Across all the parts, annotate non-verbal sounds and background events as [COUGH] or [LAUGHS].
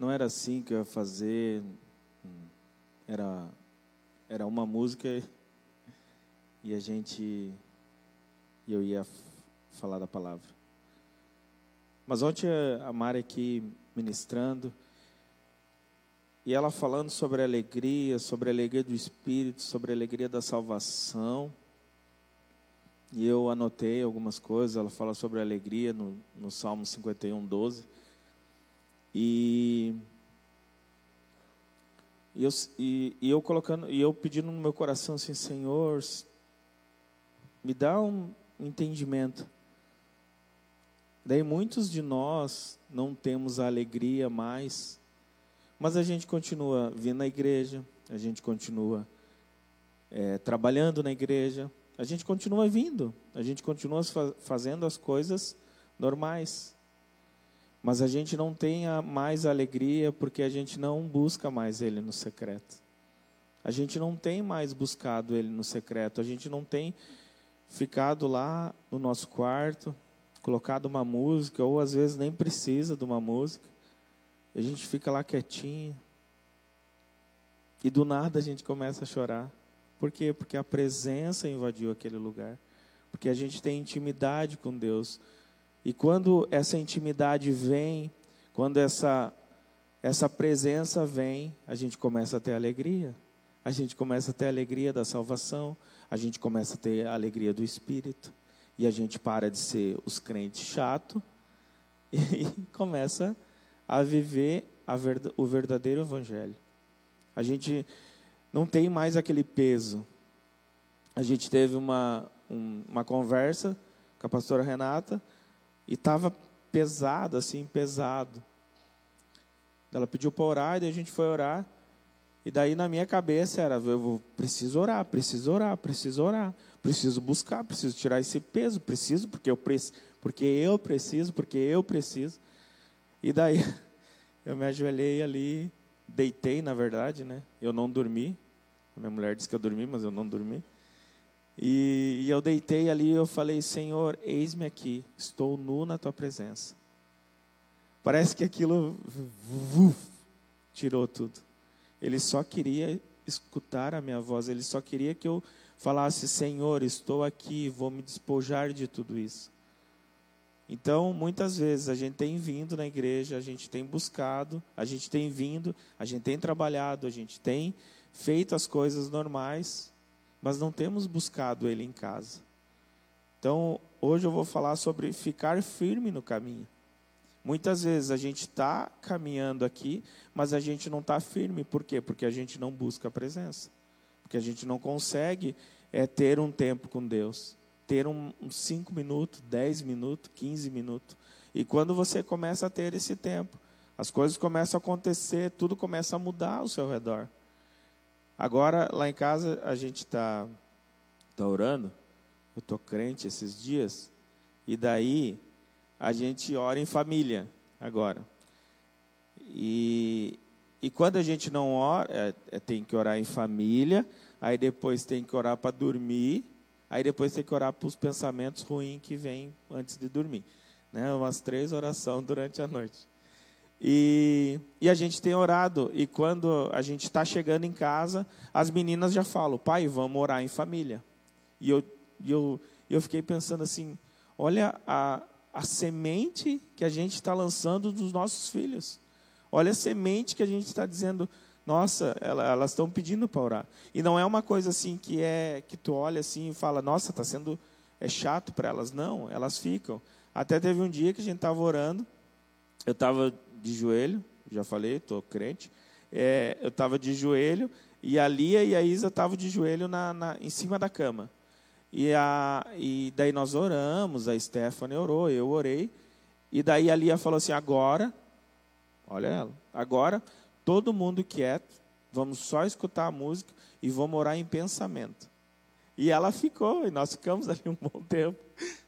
não era assim que eu ia fazer. Era, era uma música e a gente. E eu ia falar da palavra. Mas ontem a Mari aqui ministrando, e ela falando sobre a alegria, sobre a alegria do Espírito, sobre a alegria da salvação. E eu anotei algumas coisas, ela fala sobre a alegria no, no Salmo 51, 12. E, e, eu, e, e eu colocando, e eu pedindo no meu coração assim, Senhor, me dá um entendimento. Daí muitos de nós não temos a alegria mais, mas a gente continua vindo na igreja, a gente continua é, trabalhando na igreja, a gente continua vindo, a gente continua fazendo as coisas normais. Mas a gente não tem mais alegria porque a gente não busca mais Ele no secreto. A gente não tem mais buscado Ele no secreto. A gente não tem ficado lá no nosso quarto, colocado uma música, ou às vezes nem precisa de uma música. A gente fica lá quietinho. E do nada a gente começa a chorar. Por quê? Porque a presença invadiu aquele lugar. Porque a gente tem intimidade com Deus. E quando essa intimidade vem, quando essa, essa presença vem, a gente começa a ter alegria. A gente começa a ter a alegria da salvação. A gente começa a ter a alegria do Espírito. E a gente para de ser os crentes chato [LAUGHS] e começa a viver a o verdadeiro Evangelho. A gente não tem mais aquele peso. A gente teve uma, um, uma conversa com a pastora Renata e estava pesado, assim, pesado. Ela pediu para orar e a gente foi orar. E daí na minha cabeça era, eu vou, preciso orar, preciso orar, preciso orar, preciso buscar, preciso tirar esse peso, preciso porque eu preciso, porque eu preciso, porque eu preciso. E daí [LAUGHS] eu me ajoelhei ali deitei, na verdade, né? Eu não dormi. Minha mulher disse que eu dormi, mas eu não dormi. E, e eu deitei ali e eu falei, Senhor, eis-me aqui, estou nu na tua presença. Parece que aquilo uf, tirou tudo. Ele só queria escutar a minha voz, ele só queria que eu falasse, Senhor, estou aqui, vou me despojar de tudo isso. Então, muitas vezes a gente tem vindo na igreja, a gente tem buscado, a gente tem vindo, a gente tem trabalhado, a gente tem feito as coisas normais, mas não temos buscado Ele em casa. Então, hoje eu vou falar sobre ficar firme no caminho. Muitas vezes a gente está caminhando aqui, mas a gente não está firme. Por quê? Porque a gente não busca a presença. Porque a gente não consegue é, ter um tempo com Deus ter um 5 minutos, 10 minutos, 15 minutos. E quando você começa a ter esse tempo, as coisas começam a acontecer, tudo começa a mudar ao seu redor. Agora, lá em casa, a gente está tá orando, eu estou crente esses dias, e daí a gente ora em família agora. E, e quando a gente não ora, é, é, tem que orar em família, aí depois tem que orar para dormir, Aí depois tem que orar para os pensamentos ruins que vêm antes de dormir. Né? Umas três orações durante a noite. E, e a gente tem orado. E quando a gente está chegando em casa, as meninas já falam: pai, vamos orar em família. E eu, eu, eu fiquei pensando assim: olha a, a semente que a gente está lançando dos nossos filhos. Olha a semente que a gente está dizendo nossa, elas estão pedindo para orar. E não é uma coisa assim que é que tu olha assim e fala, nossa, está sendo é chato para elas. Não, elas ficam. Até teve um dia que a gente estava orando, eu estava de joelho, já falei, estou crente. É, eu estava de joelho e a Lia e a Isa estavam de joelho na, na, em cima da cama. E, a, e daí nós oramos, a Stephanie orou, eu orei. E daí a Lia falou assim: agora, olha ela, agora todo mundo quieto, vamos só escutar a música e vamos orar em pensamento. E ela ficou, e nós ficamos ali um bom tempo,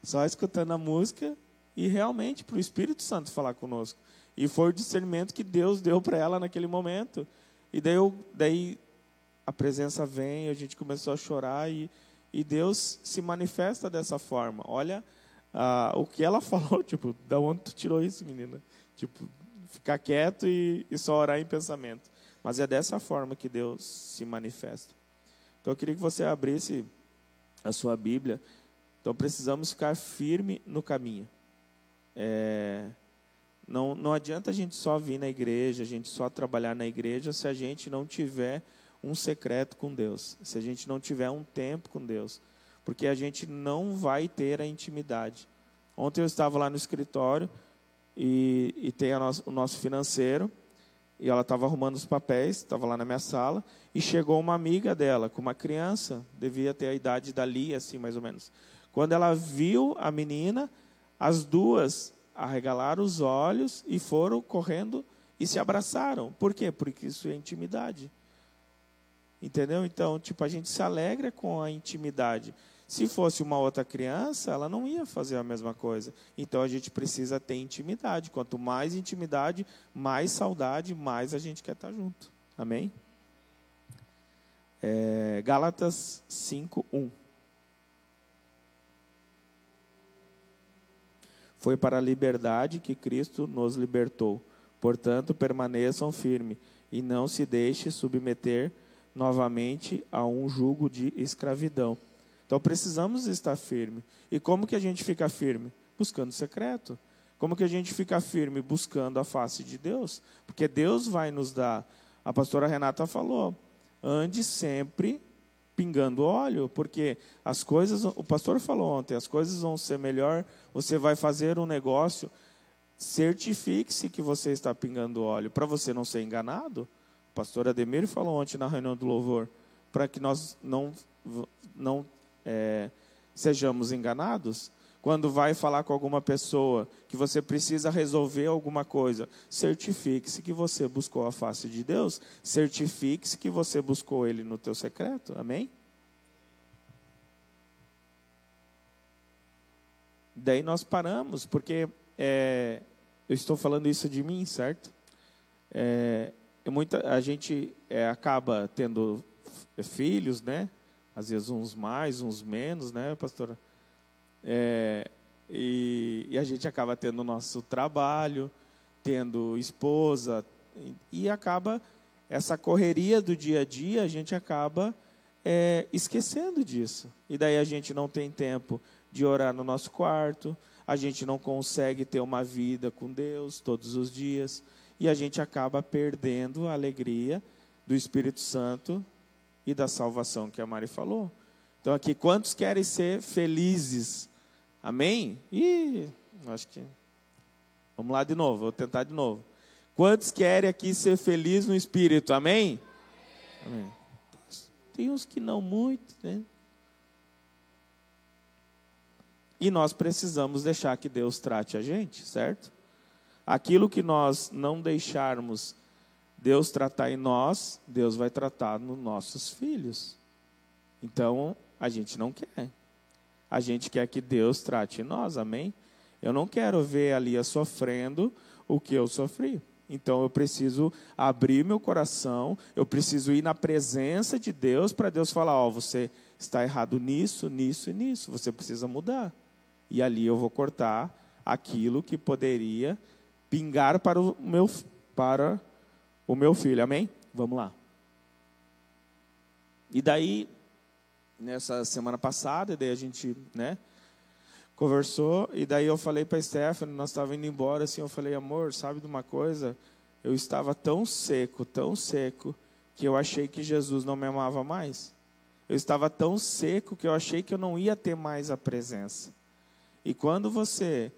só escutando a música e realmente para o Espírito Santo falar conosco. E foi o discernimento que Deus deu para ela naquele momento. E daí, eu, daí a presença vem, a gente começou a chorar e, e Deus se manifesta dessa forma. Olha ah, o que ela [LAUGHS] falou, tipo, da onde tu tirou isso, menina? Tipo, ficar quieto e, e só orar em pensamento. Mas é dessa forma que Deus se manifesta. Então eu queria que você abrisse a sua Bíblia. Então precisamos ficar firme no caminho. É, não, não adianta a gente só vir na igreja, a gente só trabalhar na igreja se a gente não tiver um secreto com Deus, se a gente não tiver um tempo com Deus, porque a gente não vai ter a intimidade. Ontem eu estava lá no escritório e, e tem o nosso financeiro e ela estava arrumando os papéis, estava lá na minha sala e chegou uma amiga dela com uma criança, devia ter a idade da Lia, assim mais ou menos. Quando ela viu a menina, as duas arregalaram os olhos e foram correndo e se abraçaram. Por quê? Porque isso é intimidade. Entendeu? Então, tipo, a gente se alegra com a intimidade. Se fosse uma outra criança, ela não ia fazer a mesma coisa. Então a gente precisa ter intimidade. Quanto mais intimidade, mais saudade, mais a gente quer estar junto. Amém? É, Gálatas 5, 1. Foi para a liberdade que Cristo nos libertou. Portanto, permaneçam firmes e não se deixe submeter novamente a um jugo de escravidão. Então precisamos estar firme. E como que a gente fica firme? Buscando secreto. Como que a gente fica firme? Buscando a face de Deus. Porque Deus vai nos dar. A pastora Renata falou: ande sempre pingando óleo, porque as coisas, o pastor falou ontem, as coisas vão ser melhor, você vai fazer um negócio, certifique-se que você está pingando óleo, para você não ser enganado. O pastor Ademir falou ontem na reunião do louvor, para que nós não, não é, sejamos enganados. Quando vai falar com alguma pessoa que você precisa resolver alguma coisa, certifique-se que você buscou a face de Deus, certifique-se que você buscou Ele no teu secreto. Amém? Daí nós paramos, porque é, eu estou falando isso de mim, certo? É, muita, a gente é, acaba tendo filhos, né? Às vezes uns mais, uns menos, né, pastora? É, e, e, a gente acaba tendo o nosso trabalho, tendo esposa, e, e, acaba essa correria do dia a dia, a gente acaba é, esquecendo disso. E daí a gente não tem tempo de orar no nosso quarto, a gente não consegue ter uma vida com Deus todos os dias, e a gente acaba perdendo a alegria do Espírito Santo e da salvação que a Mari falou. Então, aqui, quantos querem ser felizes Amém? E acho que. Vamos lá de novo, vou tentar de novo. Quantos querem aqui ser felizes no espírito? Amém? Amém. Tem uns que não muito, né? E nós precisamos deixar que Deus trate a gente, certo? Aquilo que nós não deixarmos Deus tratar em nós, Deus vai tratar nos nossos filhos. Então, a gente não quer a gente quer que Deus trate nós, amém? Eu não quero ver a Lia sofrendo o que eu sofri. Então eu preciso abrir meu coração, eu preciso ir na presença de Deus para Deus falar: Ó, oh, você está errado nisso, nisso e nisso, você precisa mudar. E ali eu vou cortar aquilo que poderia pingar para o meu, para o meu filho, amém? Vamos lá. E daí nessa semana passada, e daí a gente, né, conversou, e daí eu falei para Stephanie, nós estávamos indo embora, assim, eu falei, amor, sabe de uma coisa? Eu estava tão seco, tão seco, que eu achei que Jesus não me amava mais. Eu estava tão seco que eu achei que eu não ia ter mais a presença. E quando você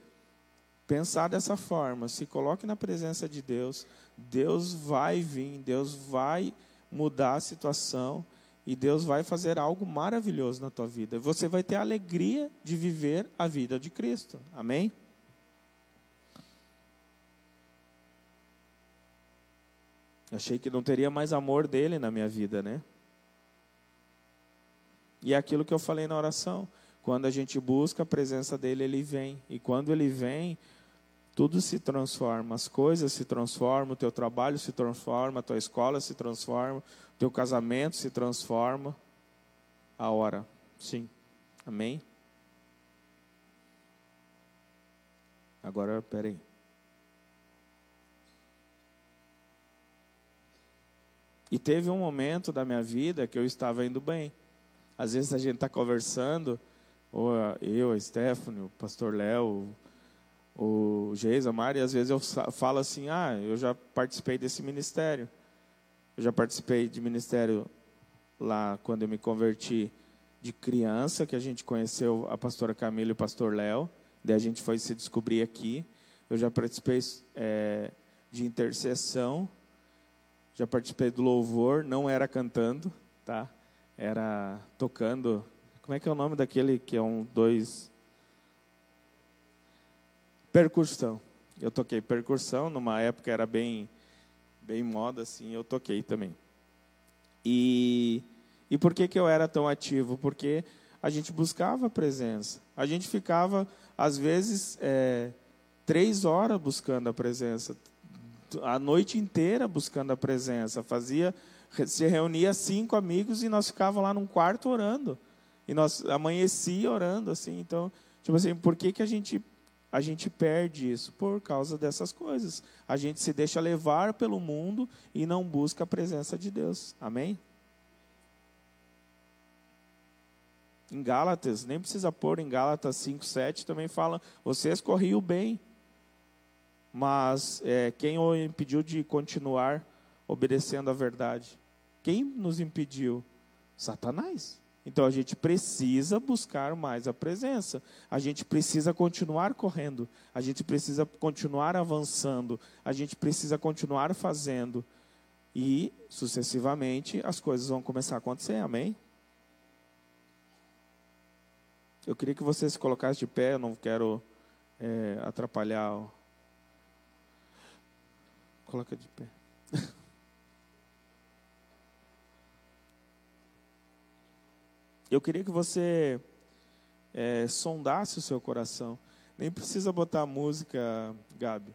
pensar dessa forma, se coloque na presença de Deus, Deus vai vir, Deus vai mudar a situação e Deus vai fazer algo maravilhoso na tua vida. Você vai ter a alegria de viver a vida de Cristo. Amém? Achei que não teria mais amor dele na minha vida, né? E é aquilo que eu falei na oração. Quando a gente busca a presença dele, ele vem. E quando ele vem, tudo se transforma, as coisas se transformam, o teu trabalho se transforma, a tua escola se transforma, o teu casamento se transforma. A hora, sim. Amém? Agora, peraí. E teve um momento da minha vida que eu estava indo bem. Às vezes a gente está conversando, ou eu, a Stephanie, o pastor Léo, o Geisa, Mari, e às vezes eu falo assim: ah, eu já participei desse ministério. Eu já participei de ministério lá quando eu me converti de criança, que a gente conheceu a pastora Camila e o pastor Léo. Daí a gente foi se descobrir aqui. Eu já participei é, de intercessão, já participei do louvor, não era cantando, tá? Era tocando. Como é que é o nome daquele que é um dois percussão. Eu toquei percussão, numa época era bem bem moda assim, eu toquei também. E e por que que eu era tão ativo? Porque a gente buscava a presença. A gente ficava às vezes é, três horas buscando a presença, a noite inteira buscando a presença. Fazia, se reunia cinco amigos e nós ficávamos lá num quarto orando. E nós amanhecia orando, assim. Então, tipo assim, por que, que a gente a gente perde isso por causa dessas coisas. A gente se deixa levar pelo mundo e não busca a presença de Deus. Amém? Em Gálatas, nem precisa pôr em Gálatas 5, 7, também fala: vocês corriam bem. Mas é, quem o impediu de continuar obedecendo a verdade? Quem nos impediu? Satanás. Então a gente precisa buscar mais a presença. A gente precisa continuar correndo. A gente precisa continuar avançando. A gente precisa continuar fazendo. E sucessivamente as coisas vão começar a acontecer. Amém? Eu queria que você se colocasse de pé. Eu não quero é, atrapalhar o Coloca de pé. [LAUGHS] Eu queria que você é, sondasse o seu coração. Nem precisa botar música, Gabi.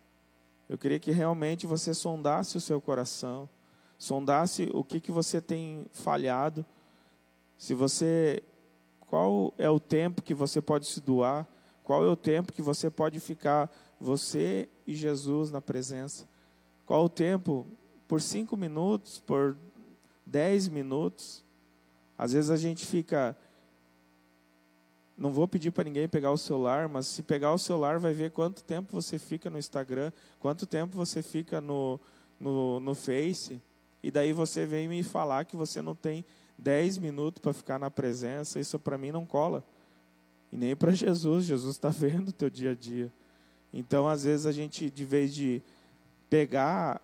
Eu queria que realmente você sondasse o seu coração, sondasse o que, que você tem falhado, se você, qual é o tempo que você pode se doar, qual é o tempo que você pode ficar você e Jesus na presença. Qual o tempo? Por cinco minutos, por dez minutos. Às vezes a gente fica. Não vou pedir para ninguém pegar o celular, mas se pegar o celular, vai ver quanto tempo você fica no Instagram, quanto tempo você fica no, no, no Face. E daí você vem me falar que você não tem dez minutos para ficar na presença. Isso para mim não cola. E nem para Jesus. Jesus está vendo o teu dia a dia. Então, às vezes, a gente, de vez de pegar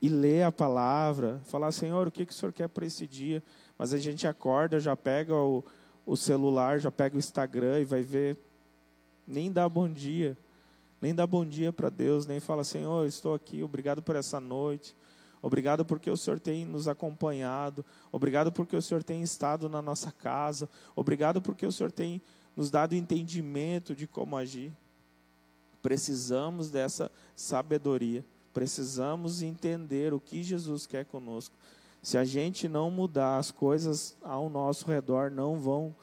e ler a palavra, falar, Senhor, o que, que o Senhor quer para esse dia? Mas a gente acorda, já pega o, o celular, já pega o Instagram e vai ver, nem dá bom dia, nem dá bom dia para Deus, nem fala, Senhor, estou aqui, obrigado por essa noite, obrigado porque o Senhor tem nos acompanhado, obrigado porque o Senhor tem estado na nossa casa, obrigado porque o Senhor tem nos dado entendimento de como agir. Precisamos dessa sabedoria. Precisamos entender o que Jesus quer conosco. Se a gente não mudar, as coisas ao nosso redor não vão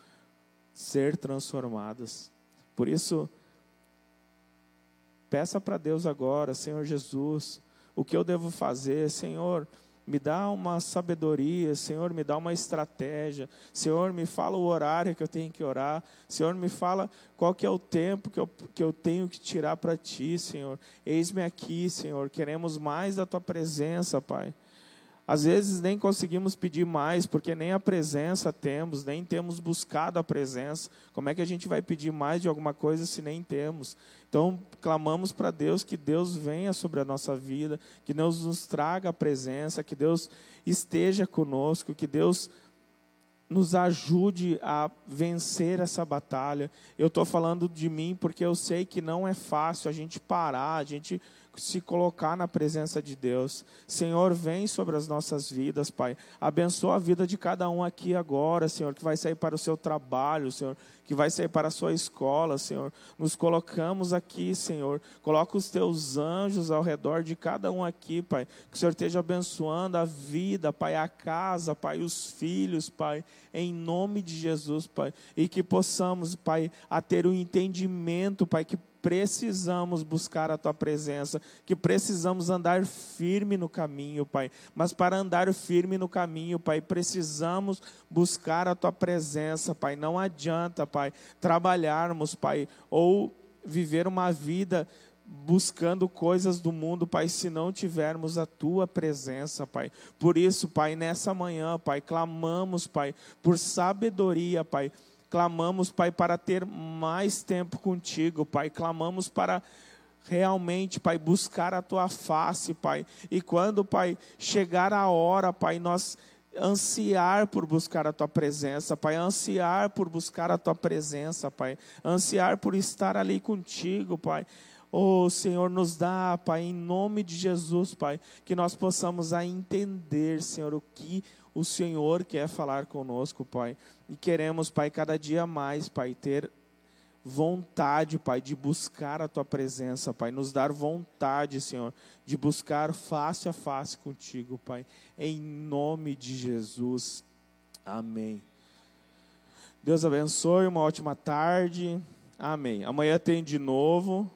ser transformadas. Por isso, peça para Deus agora, Senhor Jesus, o que eu devo fazer, Senhor me dá uma sabedoria, Senhor, me dá uma estratégia, Senhor, me fala o horário que eu tenho que orar, Senhor, me fala qual que é o tempo que eu, que eu tenho que tirar para Ti, Senhor. Eis-me aqui, Senhor, queremos mais da Tua presença, Pai. Às vezes nem conseguimos pedir mais, porque nem a presença temos, nem temos buscado a presença. Como é que a gente vai pedir mais de alguma coisa se nem temos? Então, clamamos para Deus que Deus venha sobre a nossa vida, que Deus nos traga a presença, que Deus esteja conosco, que Deus nos ajude a vencer essa batalha. Eu estou falando de mim porque eu sei que não é fácil a gente parar, a gente se colocar na presença de Deus. Senhor, vem sobre as nossas vidas, Pai. Abençoa a vida de cada um aqui agora, Senhor, que vai sair para o seu trabalho, Senhor, que vai sair para a sua escola, Senhor. Nos colocamos aqui, Senhor. Coloca os teus anjos ao redor de cada um aqui, Pai. Que o Senhor esteja abençoando a vida, Pai, a casa, Pai, os filhos, Pai, em nome de Jesus, Pai. E que possamos, Pai, a ter o um entendimento, Pai, que precisamos buscar a tua presença, que precisamos andar firme no caminho, Pai. Mas para andar firme no caminho, Pai, precisamos buscar a tua presença, Pai. Não adianta, Pai, trabalharmos, Pai, ou viver uma vida buscando coisas do mundo, Pai, se não tivermos a tua presença, Pai. Por isso, Pai, nessa manhã, Pai, clamamos, Pai, por sabedoria, Pai. Clamamos, Pai, para ter mais tempo contigo, Pai. Clamamos para realmente, Pai, buscar a tua face, Pai. E quando, Pai, chegar a hora, Pai, nós ansiar por buscar a tua presença, Pai, ansiar por buscar a tua presença, Pai, ansiar por estar ali contigo, Pai. Oh, Senhor, nos dá, Pai, em nome de Jesus, Pai, que nós possamos a entender, Senhor, o que o Senhor quer falar conosco, Pai. E queremos, Pai, cada dia mais, Pai, ter vontade, Pai, de buscar a Tua presença, Pai. Nos dar vontade, Senhor, de buscar face a face contigo, Pai. Em nome de Jesus. Amém. Deus abençoe, uma ótima tarde. Amém. Amanhã tem de novo.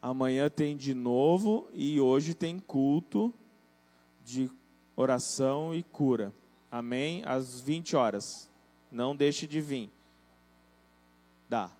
Amanhã tem de novo e hoje tem culto de oração e cura. Amém? Às 20 horas. Não deixe de vir. Dá.